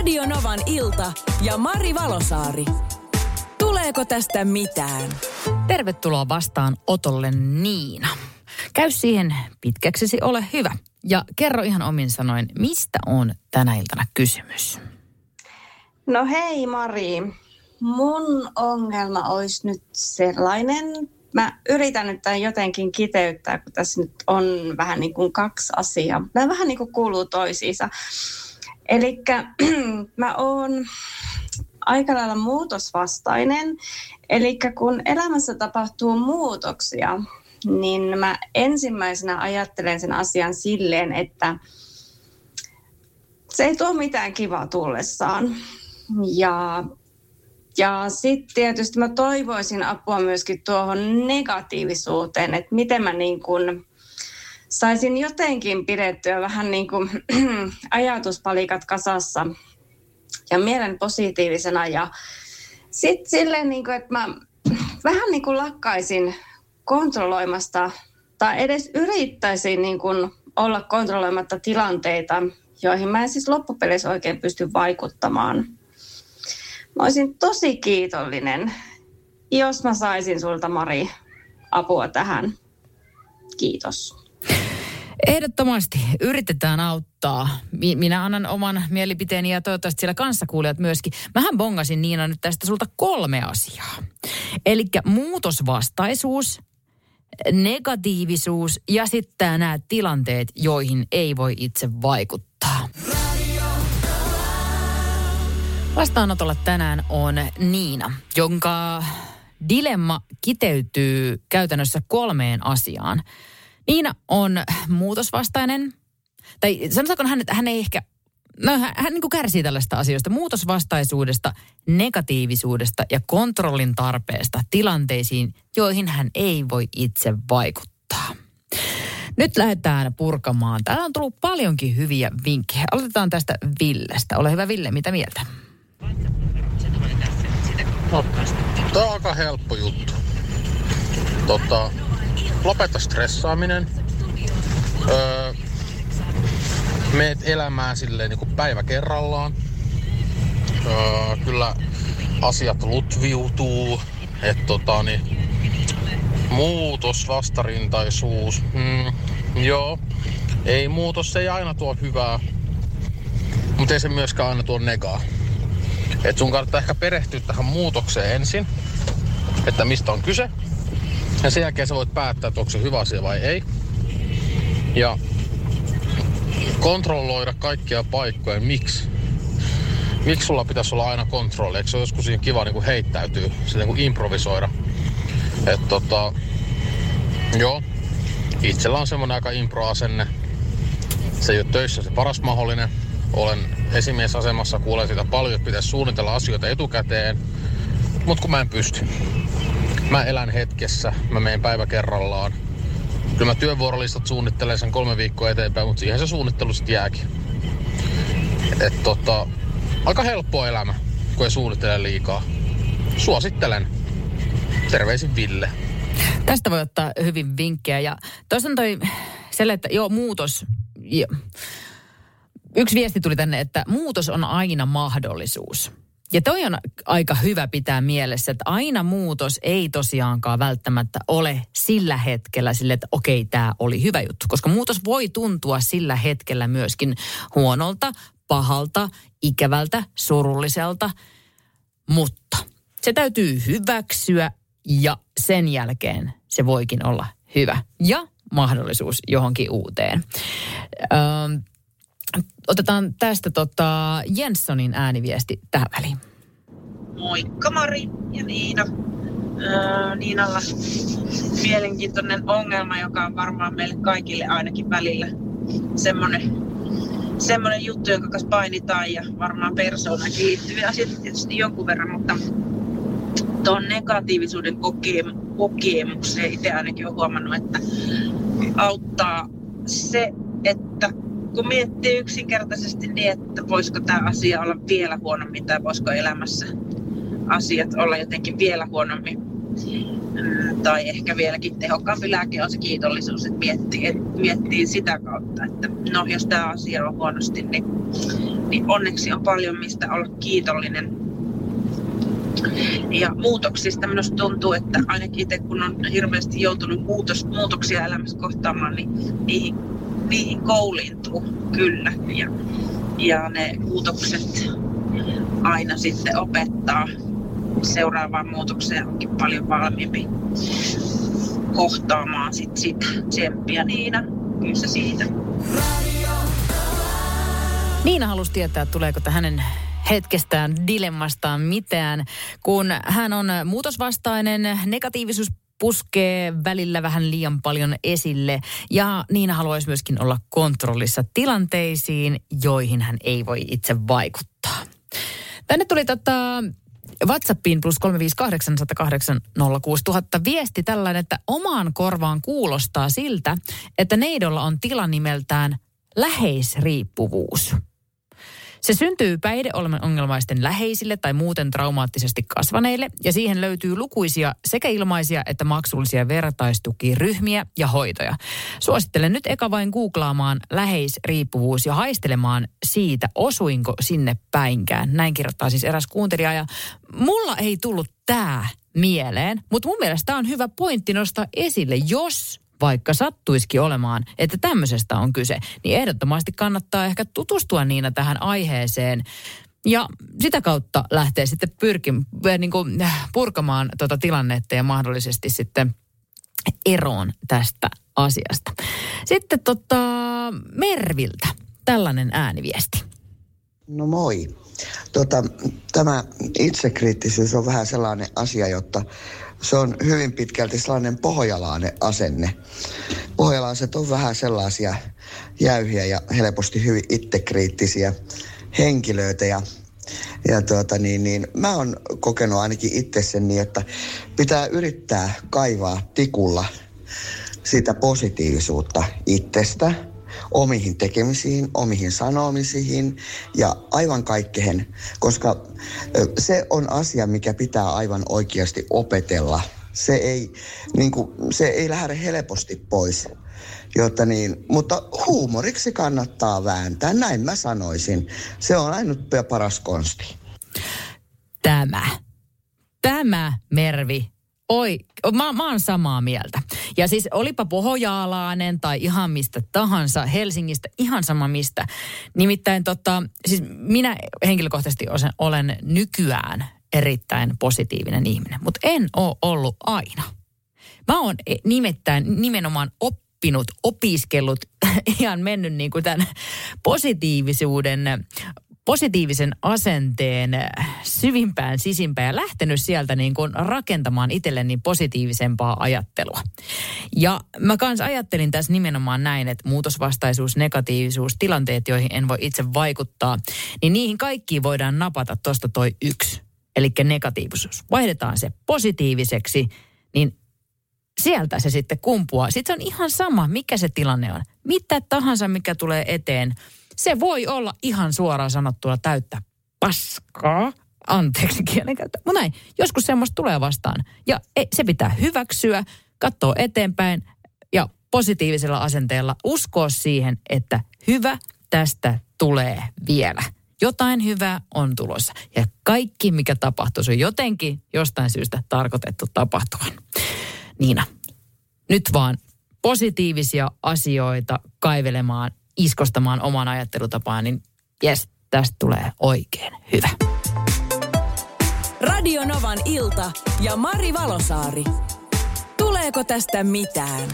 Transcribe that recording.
Radio Novan ilta ja Mari Valosaari. Tuleeko tästä mitään? Tervetuloa vastaan Otolle Niina. Käy siihen pitkäksesi, ole hyvä. Ja kerro ihan omin sanoin, mistä on tänä iltana kysymys? No hei Mari, mun ongelma olisi nyt sellainen, mä yritän nyt tämän jotenkin kiteyttää, kun tässä nyt on vähän niin kuin kaksi asiaa. Nämä vähän niin kuin kuuluu toisiinsa. Eli mä oon aika lailla muutosvastainen. Eli kun elämässä tapahtuu muutoksia, niin mä ensimmäisenä ajattelen sen asian silleen, että se ei tuo mitään kivaa tullessaan. Ja, ja sitten tietysti mä toivoisin apua myöskin tuohon negatiivisuuteen, että miten mä niin kuin saisin jotenkin pidettyä vähän niin kuin ajatuspalikat kasassa ja mielen positiivisena. Ja sitten silleen, niin kuin, että mä vähän niin kuin lakkaisin kontrolloimasta tai edes yrittäisin niin kuin olla kontrolloimatta tilanteita, joihin mä en siis loppupeleissä oikein pysty vaikuttamaan. Mä olisin tosi kiitollinen, jos mä saisin sulta, Mari, apua tähän. Kiitos. Ehdottomasti yritetään auttaa. Minä annan oman mielipiteeni ja toivottavasti siellä kanssakuulijat myöskin. Mähän bongasin Niina nyt tästä sulta kolme asiaa. Eli muutosvastaisuus, negatiivisuus ja sitten nämä tilanteet, joihin ei voi itse vaikuttaa. Vastaanotolla tänään on Niina, jonka dilemma kiteytyy käytännössä kolmeen asiaan. Niina on muutosvastainen, tai sanotaanko hän, että hän ei ehkä, no hän, hän niin kuin kärsii tällaista asioista, muutosvastaisuudesta, negatiivisuudesta ja kontrollin tarpeesta tilanteisiin, joihin hän ei voi itse vaikuttaa. Nyt lähdetään purkamaan. Täällä on tullut paljonkin hyviä vinkkejä. Aloitetaan tästä Villestä. Ole hyvä Ville, mitä mieltä? Tämä on aika helppo juttu. Tota, lopeta stressaaminen. Öö, meet elämään silleen niin kuin päivä kerrallaan. Öö, kyllä asiat lutviutuu. Että tota, niin, muutos, vastarintaisuus. Mm, joo, ei muutos, se ei aina tuo hyvää. Mutta ei se myöskään aina tuo negaa. Et sun kannattaa ehkä perehtyä tähän muutokseen ensin, että mistä on kyse. Ja sen jälkeen sä voit päättää, että onko se hyvä asia vai ei. Ja kontrolloida kaikkia paikkoja. Miksi? Miksi sulla pitäisi olla aina kontrolli? Eikö se ole joskus siinä kiva niin kuin heittäytyy, sitä niin improvisoida? Että tota, joo, itsellä on semmoinen aika impro-asenne. Se ei ole töissä se paras mahdollinen. Olen esimiesasemassa, kuulen sitä paljon, että pitäisi suunnitella asioita etukäteen. Mutta kun mä en pysty mä elän hetkessä, mä menen päivä kerrallaan. Kyllä mä työvuorolistat suunnittelen sen kolme viikkoa eteenpäin, mutta siihen se suunnittelu sitten jääkin. Et tota, aika helppo elämä, kun ei suunnittele liikaa. Suosittelen. Terveisin Ville. Tästä voi ottaa hyvin vinkkejä. Ja toisaalta toi selle, että joo, muutos. Yksi viesti tuli tänne, että muutos on aina mahdollisuus. Ja toi on aika hyvä pitää mielessä, että aina muutos ei tosiaankaan välttämättä ole sillä hetkellä sille, että okei, tämä oli hyvä juttu. Koska muutos voi tuntua sillä hetkellä myöskin huonolta, pahalta, ikävältä, surulliselta. Mutta se täytyy hyväksyä ja sen jälkeen se voikin olla hyvä. Ja mahdollisuus johonkin uuteen. Öö, Otetaan tästä tota Jenssonin ääniviesti tähän väliin. Moikka Mari ja Niina. Öö, Niinalla mielenkiintoinen ongelma, joka on varmaan meille kaikille ainakin välillä semmoinen, semmoinen juttu, jonka kanssa painitaan ja varmaan persoonankin liittyviä asioita tietysti jonkun verran, mutta tuon negatiivisuuden kokemukseen itse ainakin olen huomannut, että auttaa se, että kun miettii yksinkertaisesti niin, että voisiko tämä asia olla vielä huonommin tai voisiko elämässä asiat olla jotenkin vielä huonommin, Mm, tai ehkä vieläkin tehokkaampi lääke on se kiitollisuus, että miettii, että miettii sitä kautta, että no jos tämä asia on huonosti, niin, niin onneksi on paljon mistä olla kiitollinen. Ja muutoksista minusta tuntuu, että ainakin itse kun on hirveästi joutunut muutos, muutoksia elämässä kohtaamaan, niin niihin, niihin kouliintuu kyllä. Ja, ja ne muutokset aina sitten opettaa seuraavaan muutokseen onkin paljon valmiimpi kohtaamaan sit sitä tsemppiä Niina. Kyllä se siitä. Niina halusi tietää, tuleeko hänen hetkestään, dilemmastaan mitään, kun hän on muutosvastainen, negatiivisuus puskee välillä vähän liian paljon esille ja Niina haluaisi myöskin olla kontrollissa tilanteisiin, joihin hän ei voi itse vaikuttaa. Tänne tuli tota, WhatsAppiin plus 358 viesti tällainen, että omaan korvaan kuulostaa siltä, että neidolla on tila nimeltään läheisriippuvuus. Se syntyy päihdeongelmaisten läheisille tai muuten traumaattisesti kasvaneille ja siihen löytyy lukuisia sekä ilmaisia että maksullisia vertaistukiryhmiä ja hoitoja. Suosittelen nyt eka vain googlaamaan läheisriippuvuus ja haistelemaan siitä, osuinko sinne päinkään. Näin kirjoittaa siis eräs kuuntelija ja mulla ei tullut tämä mieleen, mutta mun mielestä tämä on hyvä pointti nostaa esille, jos vaikka sattuisikin olemaan, että tämmöisestä on kyse, niin ehdottomasti kannattaa ehkä tutustua Niina tähän aiheeseen. Ja sitä kautta lähtee sitten pyrkim, äh, niin kuin äh, purkamaan tuota tilannetta ja mahdollisesti sitten eroon tästä asiasta. Sitten tota, Merviltä tällainen ääniviesti. No moi. Tota, tämä itsekriittisyys on vähän sellainen asia, jotta se on hyvin pitkälti sellainen pohjalainen asenne. Pohjalaiset on vähän sellaisia jäyhiä ja helposti hyvin itsekriittisiä henkilöitä ja ja tuota, niin, niin, mä oon kokenut ainakin itse sen niin, että pitää yrittää kaivaa tikulla sitä positiivisuutta itsestä – omihin tekemisiin, omihin sanomisiin ja aivan kaikkeen, koska se on asia, mikä pitää aivan oikeasti opetella. Se ei, niin kuin, se ei lähde helposti pois. Jotta niin, mutta huumoriksi kannattaa vääntää, näin mä sanoisin. Se on ainut paras konsti. Tämä. Tämä, Mervi, Oi, mä, mä oon samaa mieltä. Ja siis olipa pohjaalainen tai ihan mistä tahansa, Helsingistä ihan sama mistä. Nimittäin tota, siis minä henkilökohtaisesti olen nykyään erittäin positiivinen ihminen, mutta en ole ollut aina. Mä oon e, nimittäin nimenomaan oppinut, opiskellut, ihan mennyt niin kuin tämän positiivisuuden positiivisen asenteen syvimpään sisimpään ja lähtenyt sieltä niin kuin rakentamaan itselleni positiivisempaa ajattelua. Ja mä kans ajattelin tässä nimenomaan näin, että muutosvastaisuus, negatiivisuus, tilanteet, joihin en voi itse vaikuttaa, niin niihin kaikkiin voidaan napata tuosta toi yksi. Eli negatiivisuus. Vaihdetaan se positiiviseksi, niin sieltä se sitten kumpuaa. Sitten se on ihan sama, mikä se tilanne on. Mitä tahansa, mikä tulee eteen – se voi olla ihan suoraan sanottuna täyttä paskaa. Anteeksi kielenkäyttö. Mutta näin, joskus semmoista tulee vastaan. Ja se pitää hyväksyä, katsoa eteenpäin ja positiivisella asenteella uskoa siihen, että hyvä tästä tulee vielä. Jotain hyvää on tulossa. Ja kaikki, mikä tapahtuu, on jotenkin jostain syystä tarkoitettu tapahtuvan. Niina, nyt vaan positiivisia asioita kaivelemaan iskostamaan oman ajattelutapaan, niin jes, tästä tulee oikein hyvä. Radio Novan ilta ja Mari Valosaari. Tuleeko tästä mitään?